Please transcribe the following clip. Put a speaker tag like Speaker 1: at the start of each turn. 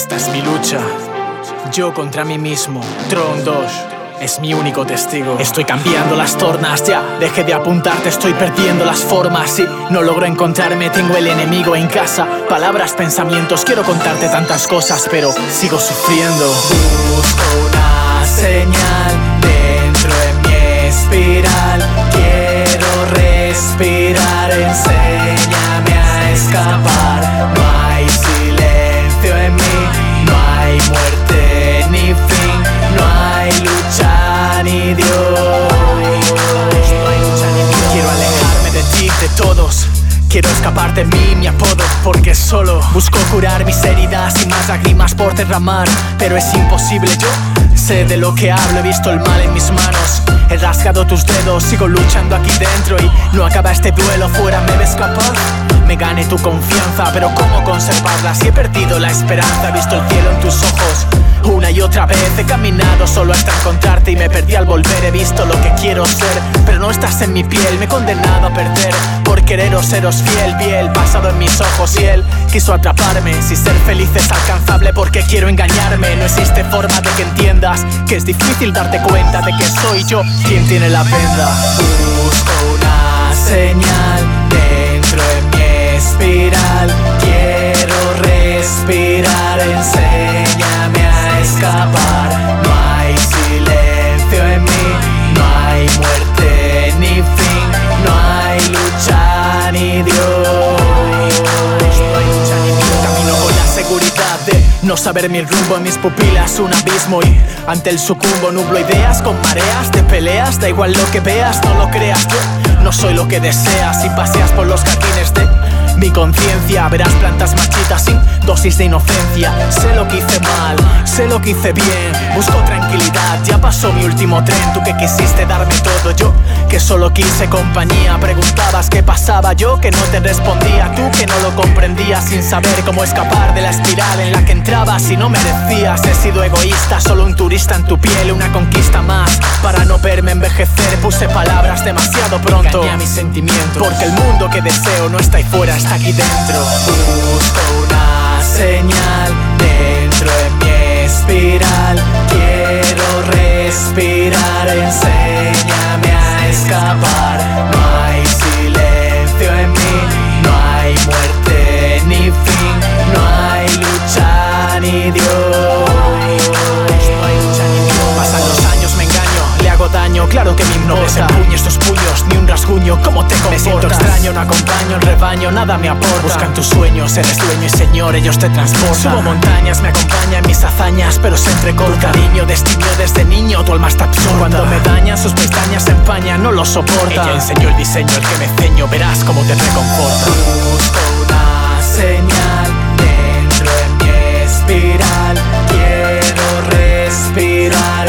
Speaker 1: Esta es mi lucha. Yo contra mí mismo. Tron 2 es mi único testigo. Estoy cambiando las tornas, ya. Deje de apuntarte, estoy perdiendo las formas. Y no logro encontrarme, tengo el enemigo en casa. Palabras, pensamientos, quiero contarte tantas cosas, pero sigo sufriendo.
Speaker 2: Busco una señal dentro de mi espiral. Quiero escapar
Speaker 1: de mí, mi apodo, porque solo busco curar mis heridas y más lágrimas por derramar. Pero es imposible, yo sé de lo que hablo, he visto el mal en mis manos. He rasgado tus dedos, sigo luchando aquí dentro y no acaba este duelo, fuera me ves capaz. Me gane tu confianza, pero ¿cómo conservarla? Si he perdido la esperanza, he visto el cielo en tus ojos. Una y otra vez he caminado solo hasta encontrarte y me perdí al volver. He visto lo que quiero ser, pero no estás en mi piel. Me he condenado a perder por quereros seros fiel. Vi el pasado en mis ojos y él quiso atraparme. Si ser feliz es alcanzable, porque quiero engañarme? No existe forma de que entiendas que es difícil darte cuenta de que soy yo quien tiene la venda.
Speaker 2: Busco una señal no
Speaker 1: saber mi rumbo en mis pupilas, un abismo y ante el sucumbo nublo ideas con mareas de peleas, da igual lo que veas, no lo creas, yo no soy lo que deseas y paseas por los jardines de mi conciencia, verás plantas marchitas sin dosis de inocencia, sé lo que hice mal, sé lo que hice bien, busco tranquilidad, ya pasó mi último tren, tú que quisiste darme todo, yo que solo quise compañía, preguntabas qué pasaba, yo que no te respondía, tú que no lo comprendías sin saber cómo escapar de la espiral en la que entrabas y no merecías. He sido egoísta, solo un turista en tu piel, una conquista más. Para no verme envejecer, puse palabras demasiado pronto. A mis sentimientos, porque el mundo que deseo no está ahí fuera, está aquí dentro.
Speaker 2: Busco una señal dentro de mi espiral. Quiero respirar, enséñame No
Speaker 1: desempuño estos puños, ni un rasguño, ¿cómo te comportas? Me siento extraño, no acompaño el rebaño, nada me aporta. Buscan tus sueños, eres dueño y señor, ellos te transportan. Subo montañas, me acompañan mis hazañas, pero entrecorta. Tu cariño destino desde niño, tu alma está absorta. Cuando me dañan, sus pestañas se empañan, no lo soporta. Ella enseñó el diseño, el que me ceño, verás cómo te reconforta.
Speaker 2: Busco una señal dentro de mi espiral. Quiero respirar,